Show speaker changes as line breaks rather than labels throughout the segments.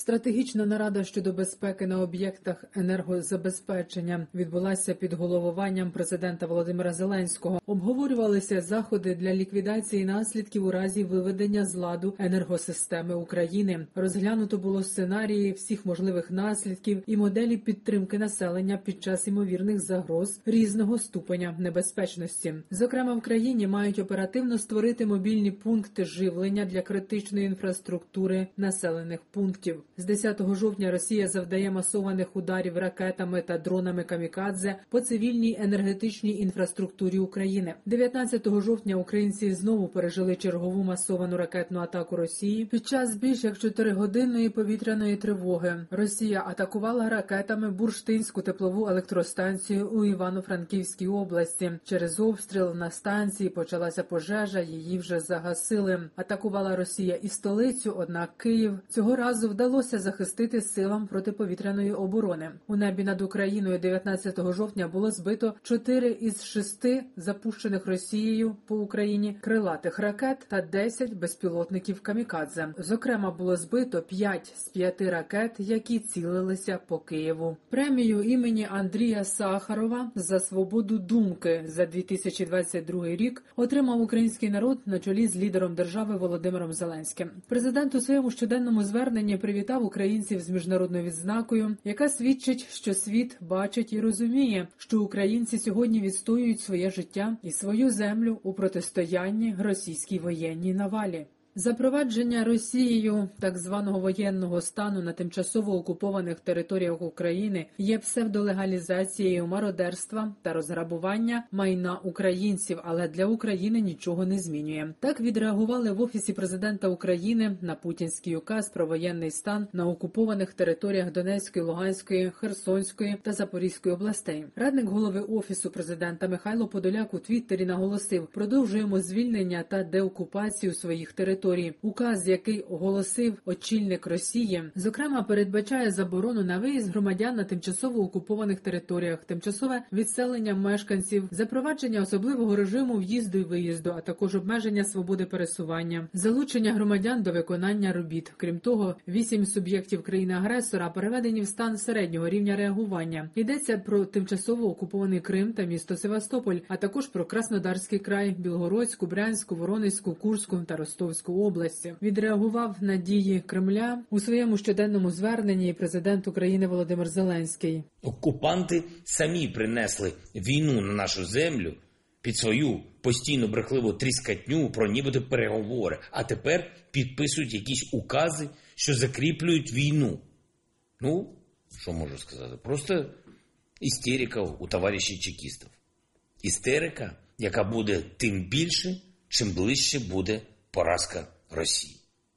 Стратегічна нарада щодо безпеки на об'єктах енергозабезпечення відбулася під головуванням президента Володимира Зеленського. Обговорювалися заходи для ліквідації наслідків у разі виведення з ладу енергосистеми України. Розглянуто було сценарії всіх можливих наслідків і моделі підтримки населення під час імовірних загроз різного ступеня небезпечності. Зокрема, в країні мають оперативно створити мобільні пункти живлення для критичної інфраструктури населених пунктів. З 10 жовтня Росія завдає масованих ударів ракетами та дронами камікадзе по цивільній енергетичній інфраструктурі України. 19 жовтня українці знову пережили чергову масовану ракетну атаку Росії. Під час більш як 4-годинної повітряної тривоги Росія атакувала ракетами бурштинську теплову електростанцію у Івано-Франківській області. Через обстріл на станції почалася пожежа. Її вже загасили. Атакувала Росія і столицю. Однак Київ цього разу вдалося вдалося захистити силам протиповітряної оборони. У небі над Україною 19 жовтня було збито 4 із 6 запущених Росією по Україні крилатих ракет та 10 безпілотників камікадзе. Зокрема, було збито 5 з 5 ракет, які цілилися по Києву. Премію імені Андрія Сахарова за свободу думки за 2022 рік отримав український народ на чолі з лідером держави Володимиром Зеленським. Президент у своєму щоденному зверненні привітав українців з міжнародною відзнакою, яка свідчить, що світ бачить і розуміє, що українці сьогодні відстоюють своє життя і свою землю у протистоянні російській воєнній навалі. Запровадження Росією так званого воєнного стану на тимчасово окупованих територіях України є псевдолегалізацією мародерства та розграбування майна українців, але для України нічого не змінює. Так відреагували в офісі президента України на путінський указ про воєнний стан на окупованих територіях Донецької, Луганської, Херсонської та Запорізької областей. Радник голови офісу президента Михайло Подоляк у Твіттері наголосив: продовжуємо звільнення та деокупацію своїх територій території. Указ, який оголосив очільник Росії, зокрема передбачає заборону на виїзд громадян на тимчасово окупованих територіях, тимчасове відселення мешканців, запровадження особливого режиму в'їзду і виїзду, а також обмеження свободи пересування, залучення громадян до виконання робіт. Крім того, вісім суб'єктів країни-агресора переведені в стан середнього рівня реагування. Йдеться про тимчасово окупований Крим та місто Севастополь, а також про Краснодарський край, Білгородську, Брянську, Воронезьку, Курську та Ростовську області. Відреагував на дії Кремля у своєму щоденному зверненні президент України Володимир Зеленський.
Окупанти самі принесли війну на нашу землю під свою постійну брехливу тріскатню про нібито переговори, а тепер підписують якісь укази, що закріплюють війну. Ну, що можу сказати? Просто істерика у товаришів чекістів. Істерика, яка буде тим більше, чим ближче буде поразка Росії.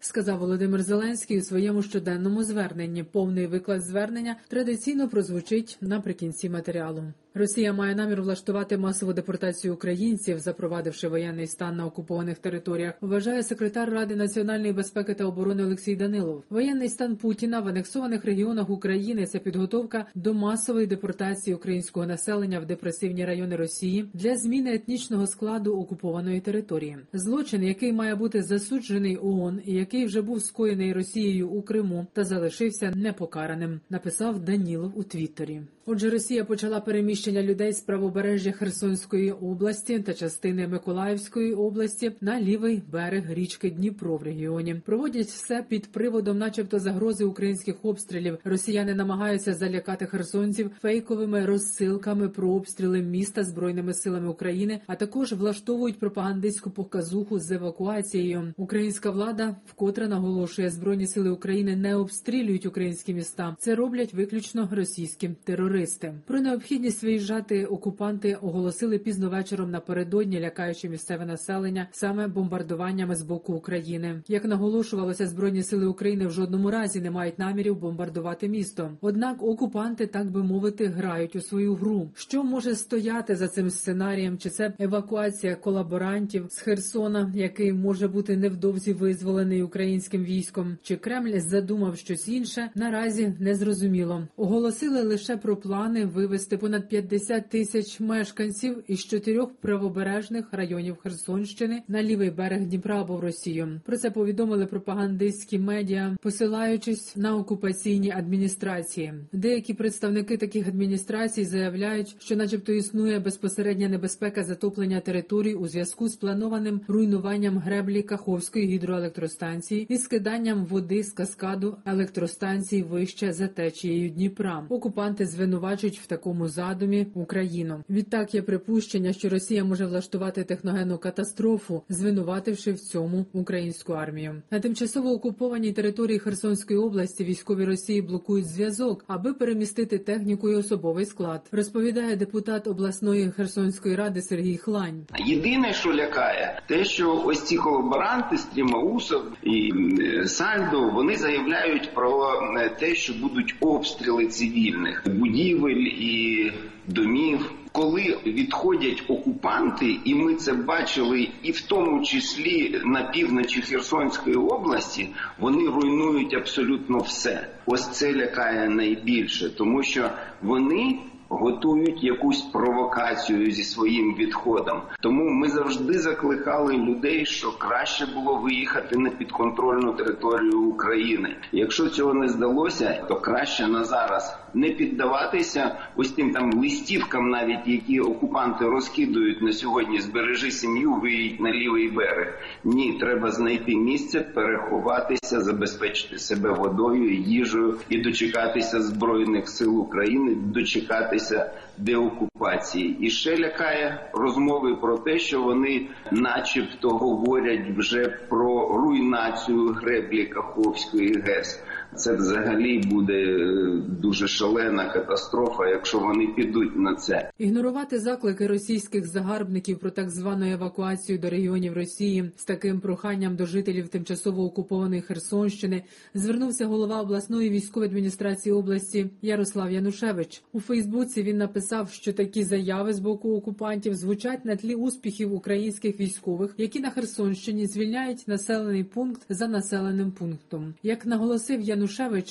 Сказав Володимир Зеленський у своєму щоденному зверненні. Повний виклад звернення традиційно прозвучить наприкінці матеріалу. Росія має намір влаштувати масову депортацію українців, запровадивши воєнний стан на окупованих територіях. Вважає секретар Ради національної безпеки та оборони Олексій Данилов. Воєнний стан Путіна в анексованих регіонах України це підготовка до масової депортації українського населення в депресивні райони Росії для зміни етнічного складу окупованої території. Злочин, який має бути засуджений ООН і який вже був скоєний Росією у Криму та залишився непокараним, написав Данілов у Твіттері. Отже, Росія почала переміщення людей з правобережжя Херсонської області та частини Миколаївської області на лівий берег річки Дніпро в регіоні. Проводять все під приводом, начебто, загрози українських обстрілів. Росіяни намагаються залякати херсонців фейковими розсилками про обстріли міста збройними силами України, а також влаштовують пропагандистську показуху з евакуацією. Українська влада вкотре наголошує, збройні сили України не обстрілюють українські міста. Це роблять виключно російські терористи. Про необхідність виїжджати окупанти оголосили пізно вечором напередодні, лякаючи місцеве населення саме бомбардуваннями з боку України. Як наголошувалося, збройні сили України в жодному разі не мають намірів бомбардувати місто. Однак окупанти, так би мовити, грають у свою гру. Що може стояти за цим сценарієм? Чи це евакуація колаборантів з Херсона, який може бути невдовзі визволений українським військом? Чи Кремль задумав щось інше? Наразі не зрозуміло. Оголосили лише про плани вивести понад 50 тисяч мешканців із чотирьох правобережних районів Херсонщини на лівий берег Дніпра або в Росію. Про це повідомили пропагандистські медіа, посилаючись на окупаційні адміністрації. Деякі представники таких адміністрацій заявляють, що, начебто, існує безпосередня небезпека затоплення територій у зв'язку з планованим руйнуванням греблі Каховської гідроелектростанції і скиданням води з каскаду електростанцій вище за течією Дніпра. Окупанти звинувачують в такому задумі Україну. Відтак є припущення, що Росія може влаштувати техногенну катастрофу, звинувативши в цьому українську армію. На тимчасово окупованій території Херсонської області військові Росії блокують зв'язок, аби перемістити техніку і особовий склад. Розповідає депутат обласної Херсонської ради Сергій Хлань.
Єдине, що лякає, те, що ось ці колаборанти Стрімаусов і Сальдо, вони заявляють про е, те, що будуть обстріли цивільних будівель і домів. Коли відходять окупанти, і ми це бачили, і в тому числі на півночі Херсонської області, вони руйнують абсолютно все. Ось це лякає найбільше, тому що вони готують якусь провокацію зі своїм відходом. Тому ми завжди закликали людей, що краще було виїхати на підконтрольну територію України. Якщо цього не здалося, то краще на зараз не піддаватися ось тим там листівкам, навіть які окупанти розкидують на сьогодні. Збережи сім'ю, виїдь на лівий берег. Ні, треба знайти місце, переховатися, забезпечити себе водою, їжею і дочекатися збройних сил України, дочекатися деокупації. І ще лякає розмови про те, що вони, начебто, говорять вже про руйнацію греблі Каховської ГЕС. Це взагалі буде дуже шалена катастрофа, якщо вони підуть на це.
Ігнорувати заклики російських загарбників про так звану евакуацію до регіонів Росії з таким проханням до жителів тимчасово окупованої Херсонщини звернувся голова обласної військової адміністрації області Ярослав Янушевич. У Фейсбуці він написав, що такі заяви з боку окупантів звучать на тлі успіхів українських військових, які на Херсонщині звільняють населений пункт за населеним пунктом. Як наголосив Янушевич,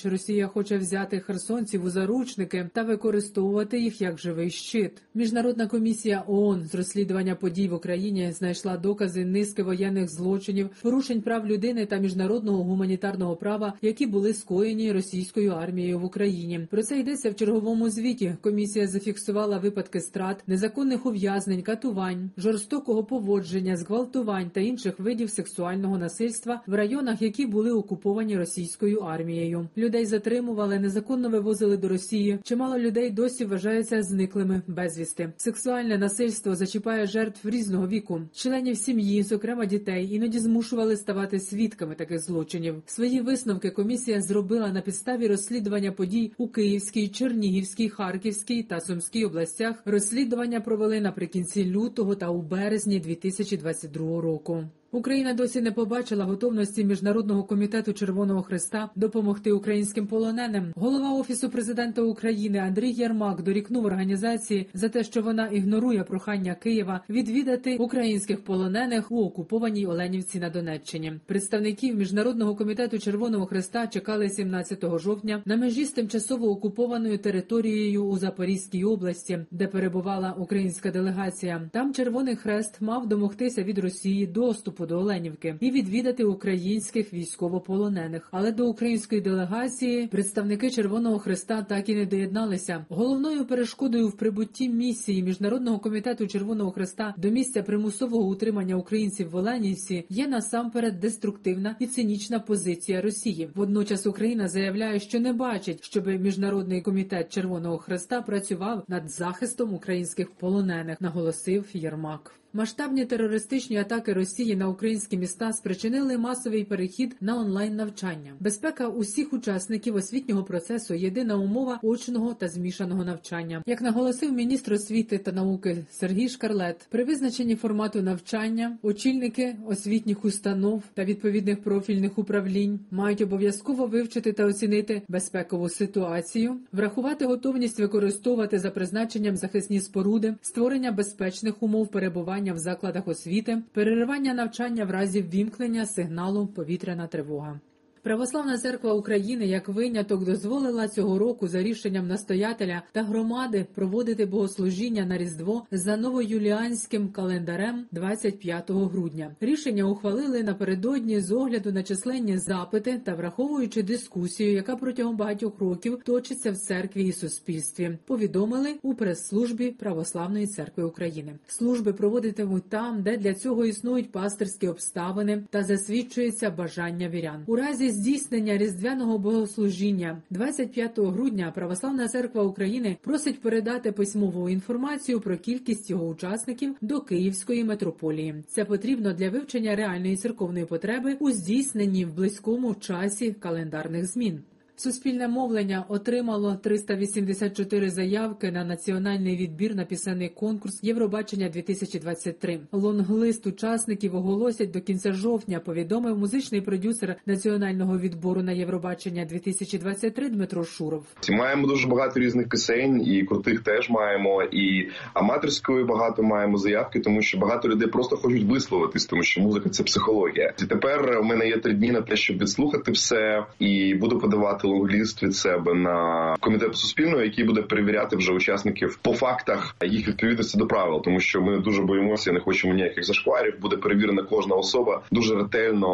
Росія хоче взяти херсонців у заручники та використовувати їх як живий щит. Міжнародна комісія ООН з розслідування подій в Україні знайшла докази низки воєнних злочинів, порушень прав людини та міжнародного гуманітарного права, які були скоєні російською армією в Україні. Про це йдеться в черговому звіті. Комісія зафіксувала випадки страт, незаконних ув'язнень, катувань, жорстокого поводження, зґвалтувань та інших видів сексуального насильства в районах, які були окуповані російською армією. Людей затримували, незаконно вивозили до Росії. Чимало людей досі вважаються зниклими безвісти. Сексуальне насильство зачіпає жертв різного віку, членів сім'ї, зокрема дітей, іноді змушували ставати свідками таких злочинів. Свої висновки комісія зробила на підставі розслідування подій у Київській, Чернігівській, Харківській та Сумській областях. Розслідування провели наприкінці лютого та у березні 2022 року. Україна досі не побачила готовності міжнародного комітету Червоного Христа допомогти українським полоненим. Голова офісу президента України Андрій Єрмак дорікнув організації за те, що вона ігнорує прохання Києва відвідати українських полонених у окупованій Оленівці на Донеччині. Представників міжнародного комітету Червоного Христа чекали 17 жовтня на межі з тимчасово окупованою територією у Запорізькій області, де перебувала українська делегація. Там Червоний Хрест мав домогтися від Росії доступу до Оленівки і відвідати українських військовополонених. Але до української делегації представники Червоного Хреста так і не доєдналися. Головною перешкодою в прибутті місії міжнародного комітету Червоного Хреста до місця примусового утримання українців в Оленівці є насамперед деструктивна і цинічна позиція Росії. Водночас Україна заявляє, що не бачить, щоб міжнародний комітет Червоного Хреста працював над захистом українських полонених, наголосив Єрмак. Масштабні терористичні атаки Росії на українські міста спричинили масовий перехід на онлайн навчання. Безпека усіх учасників освітнього процесу єдина умова очного та змішаного навчання. Як наголосив міністр освіти та науки Сергій Шкарлет, при визначенні формату навчання очільники освітніх установ та відповідних профільних управлінь мають обов'язково вивчити та оцінити безпекову ситуацію, врахувати готовність використовувати за призначенням захисні споруди, створення безпечних умов перебування в закладах освіти, переривання навчання в разі ввімкнення сигналу повітряна тривога. Православна церква України як виняток дозволила цього року за рішенням настоятеля та громади проводити богослужіння на Різдво за новоюліанським календарем 25 грудня. Рішення ухвалили напередодні з огляду на численні запити та враховуючи дискусію, яка протягом багатьох років точиться в церкві і суспільстві. Повідомили у прес-службі Православної церкви України. Служби проводитимуть там, де для цього існують пастирські обставини та засвідчується бажання вірян. У разі здійснення різдвяного богослужіння 25 грудня Православна церква України просить передати письмову інформацію про кількість його учасників до Київської митрополії. Це потрібно для вивчення реальної церковної потреби у здійсненні в близькому часі календарних змін. Суспільне мовлення отримало 384 заявки на національний відбір на пісенний конкурс Євробачення 2023 Лонглист учасників оголосять до кінця жовтня. Повідомив музичний продюсер національного відбору на Євробачення 2023 Дмитро Шуров.
Маємо дуже багато різних пісень, і крутих теж маємо, і аматорської багато маємо заявки, тому що багато людей просто хочуть висловитись, тому що музика це психологія. І тепер у мене є три дні на те, щоб відслухати все, і буду подавати лонгліст від себе на комітет суспільного, який буде перевіряти вже учасників по фактах їх відповідності до правил, тому що ми дуже боїмося, не хочемо ніяких зашкварів. Буде перевірена кожна особа дуже ретельно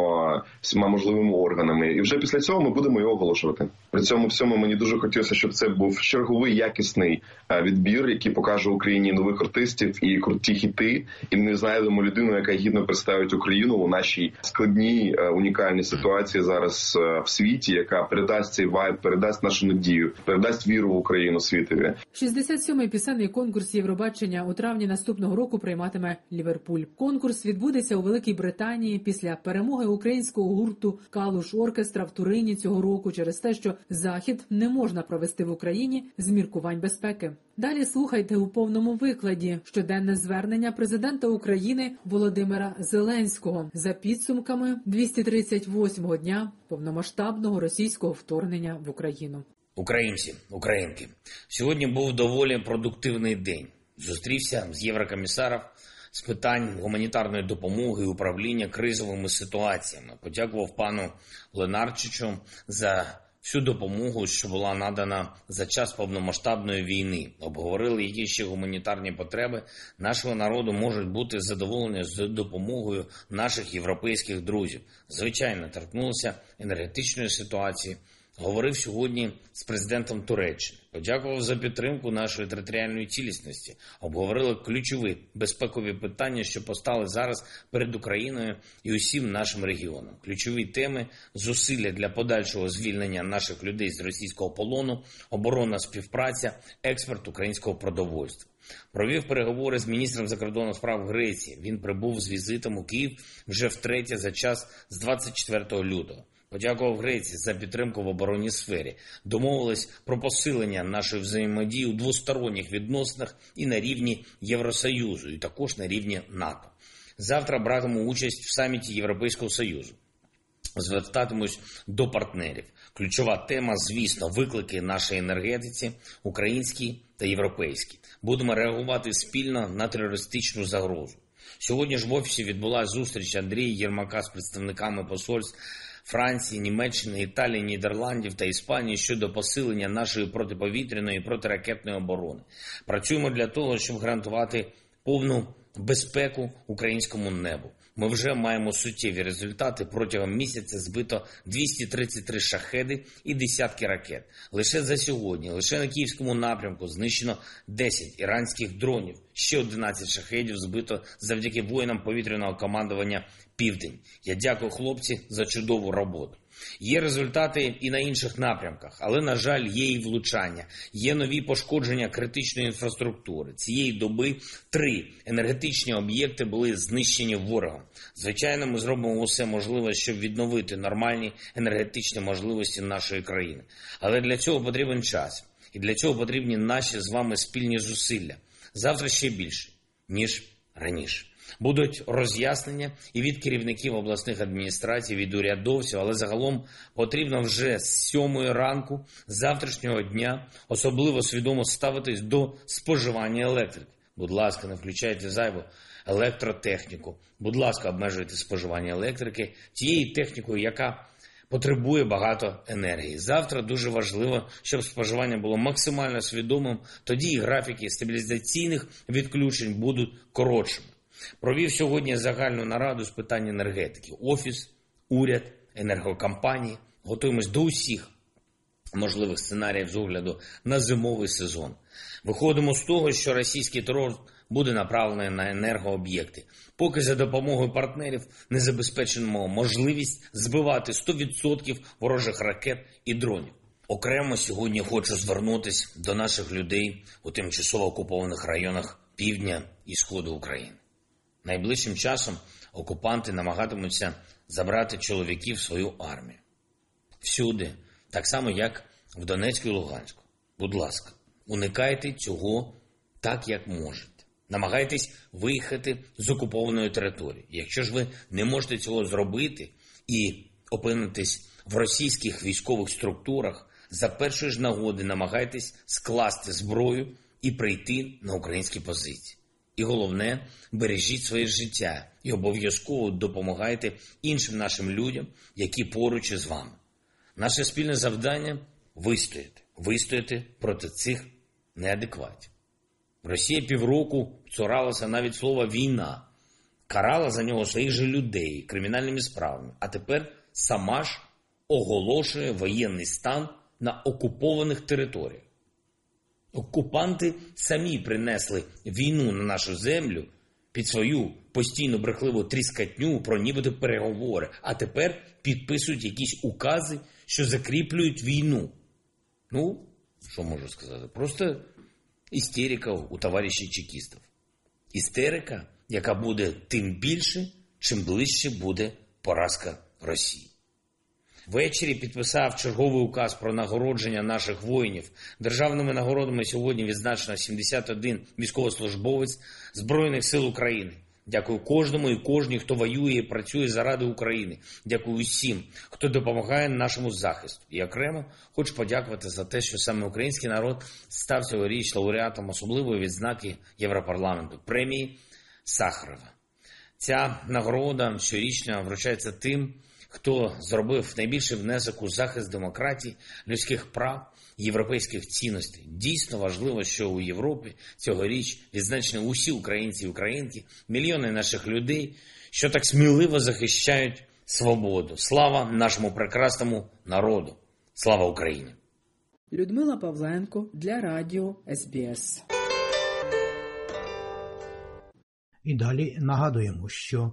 всіма можливими органами. І вже після цього ми будемо його оголошувати. При цьому всьому мені дуже хотілося, щоб це був черговий якісний відбір, який покаже Україні нових артистів і круті хіти. І ми знайдемо людину, яка гідно представить Україну у нашій складній унікальній ситуації зараз в світі, яка передасть цей вайб, передасть нашу надію, передасть віру в Україну світові.
67-й пісенний конкурс Євробачення у травні наступного року прийматиме Ліверпуль. Конкурс відбудеться у Великій Британії після перемоги українського гурту Калуш Оркестра в Турині цього року через те, що захід не можна провести в Україні з міркувань безпеки. Далі слухайте у повному викладі щоденне звернення президента України Володимира Зеленського за підсумками 238-го дня повномасштабного російського вторгнення в Україну.
Українці, українки, сьогодні був доволі продуктивний день. Зустрівся з єврокомісаром з питань гуманітарної допомоги і управління кризовими ситуаціями. Подякував пану Ленарчичу за всю допомогу, що була надана за час повномасштабної війни. Обговорили, які ще гуманітарні потреби нашого народу можуть бути задоволені з допомогою наших європейських друзів. Звичайно, торкнулися енергетичної ситуації. Говорив сьогодні з президентом Туреччини. Подякував за підтримку нашої територіальної цілісності. Обговорили ключові безпекові питання, що постали зараз перед Україною і усім нашим регіоном. Ключові теми зусилля для подальшого звільнення наших людей з російського полону, оборонна співпраця, експорт українського продовольства. Провів переговори з міністром закордонних справ Греції. Він прибув з візитом у Київ вже втретє за час з 24 лютого. Подякував Греції за підтримку в оборонній сфері. Домовились про посилення нашої взаємодії у двосторонніх відносинах і на рівні Євросоюзу, і також на рівні НАТО. Завтра братиму участь в саміті Європейського союзу. Звертатимусь до партнерів. Ключова тема, звісно, виклики нашої енергетиці, українській та європейській. Будемо реагувати спільно на терористичну загрозу. Сьогодні ж в офісі відбулася зустріч Андрія Єрмака з представниками посольств. Франції, Німеччини, Італії, Нідерландів та Іспанії щодо посилення нашої протиповітряної і протиракетної оборони. Працюємо для того, щоб гарантувати повну безпеку українському небу. Ми вже маємо суттєві результати. Протягом місяця збито 233 шахеди і десятки ракет. Лише за сьогодні, лише на київському напрямку, знищено 10 іранських дронів. Ще 11 шахедів збито завдяки воїнам повітряного командування Південь. Я дякую хлопці за чудову роботу. Є результати і на інших напрямках, але на жаль, є і влучання, є нові пошкодження критичної інфраструктури. Цієї доби три енергетичні об'єкти були знищені ворогом. Звичайно, ми зробимо усе можливе, щоб відновити нормальні енергетичні можливості нашої країни. Але для цього потрібен час, і для цього потрібні наші з вами спільні зусилля. Завтра ще більше ніж раніше. Будуть роз'яснення і від керівників обласних адміністрацій, від урядовців, але загалом потрібно вже з сьомої ранку завтрашнього дня особливо свідомо ставитись до споживання електрики. Будь ласка, не включайте зайву електротехніку. Будь ласка, обмежуйте споживання електрики тією технікою, яка потребує багато енергії. Завтра дуже важливо, щоб споживання було максимально свідомим. Тоді і графіки стабілізаційних відключень будуть коротшими. Провів сьогодні загальну нараду з питань енергетики. Офіс, уряд, енергокомпанії. Готуємось до усіх можливих сценаріїв з огляду на зимовий сезон. Виходимо з того, що російський терор буде направлений на енергооб'єкти. Поки за допомогою партнерів не забезпечено можливість збивати 100% ворожих ракет і дронів. Окремо сьогодні хочу звернутися до наших людей у тимчасово окупованих районах півдня і сходу України. Найближчим часом окупанти намагатимуться забрати чоловіків в свою армію. Всюди, так само як в Донецьку і Луганську. Будь ласка, уникайте цього так, як можете. Намагайтесь виїхати з окупованої території. Якщо ж ви не можете цього зробити і опинитесь в російських військових структурах, за першої ж нагоди намагайтесь скласти зброю і прийти на українські позиції. І головне, бережіть своє життя і обов'язково допомагайте іншим нашим людям, які поруч із вами. Наше спільне завдання вистояти, вистояти проти цих неадекватів. Росія півроку цуралася навіть слова війна, карала за нього своїх же людей кримінальними справами, а тепер сама ж оголошує воєнний стан на окупованих територіях. Окупанти самі принесли війну на нашу землю під свою постійну брехливу тріскатню про нібито переговори, а тепер підписують якісь укази, що закріплюють війну. Ну, що можу сказати? Просто істерика у товаришів чекістів. Істерика, яка буде тим більше, чим ближче буде поразка Росії. Ввечері підписав черговий указ про нагородження наших воїнів. Державними нагородами сьогодні відзначено 71 військовослужбовець Збройних сил України. Дякую кожному і кожній, хто воює і працює заради України. Дякую усім, хто допомагає нашому захисту. І окремо хочу подякувати за те, що саме український народ став цьогоріч лауреатом особливої відзнаки Європарламенту премії Сахарова. Ця нагорода щорічно вручається тим хто зробив найбільший внесок у захист демократії, людських прав, європейських цінностей. Дійсно важливо, що у Європі цьогоріч відзначені усі українці і українки, мільйони наших людей, що так сміливо захищають свободу. Слава нашому прекрасному народу! Слава Україні!
Людмила Павленко для радіо СБС.
І далі нагадуємо, що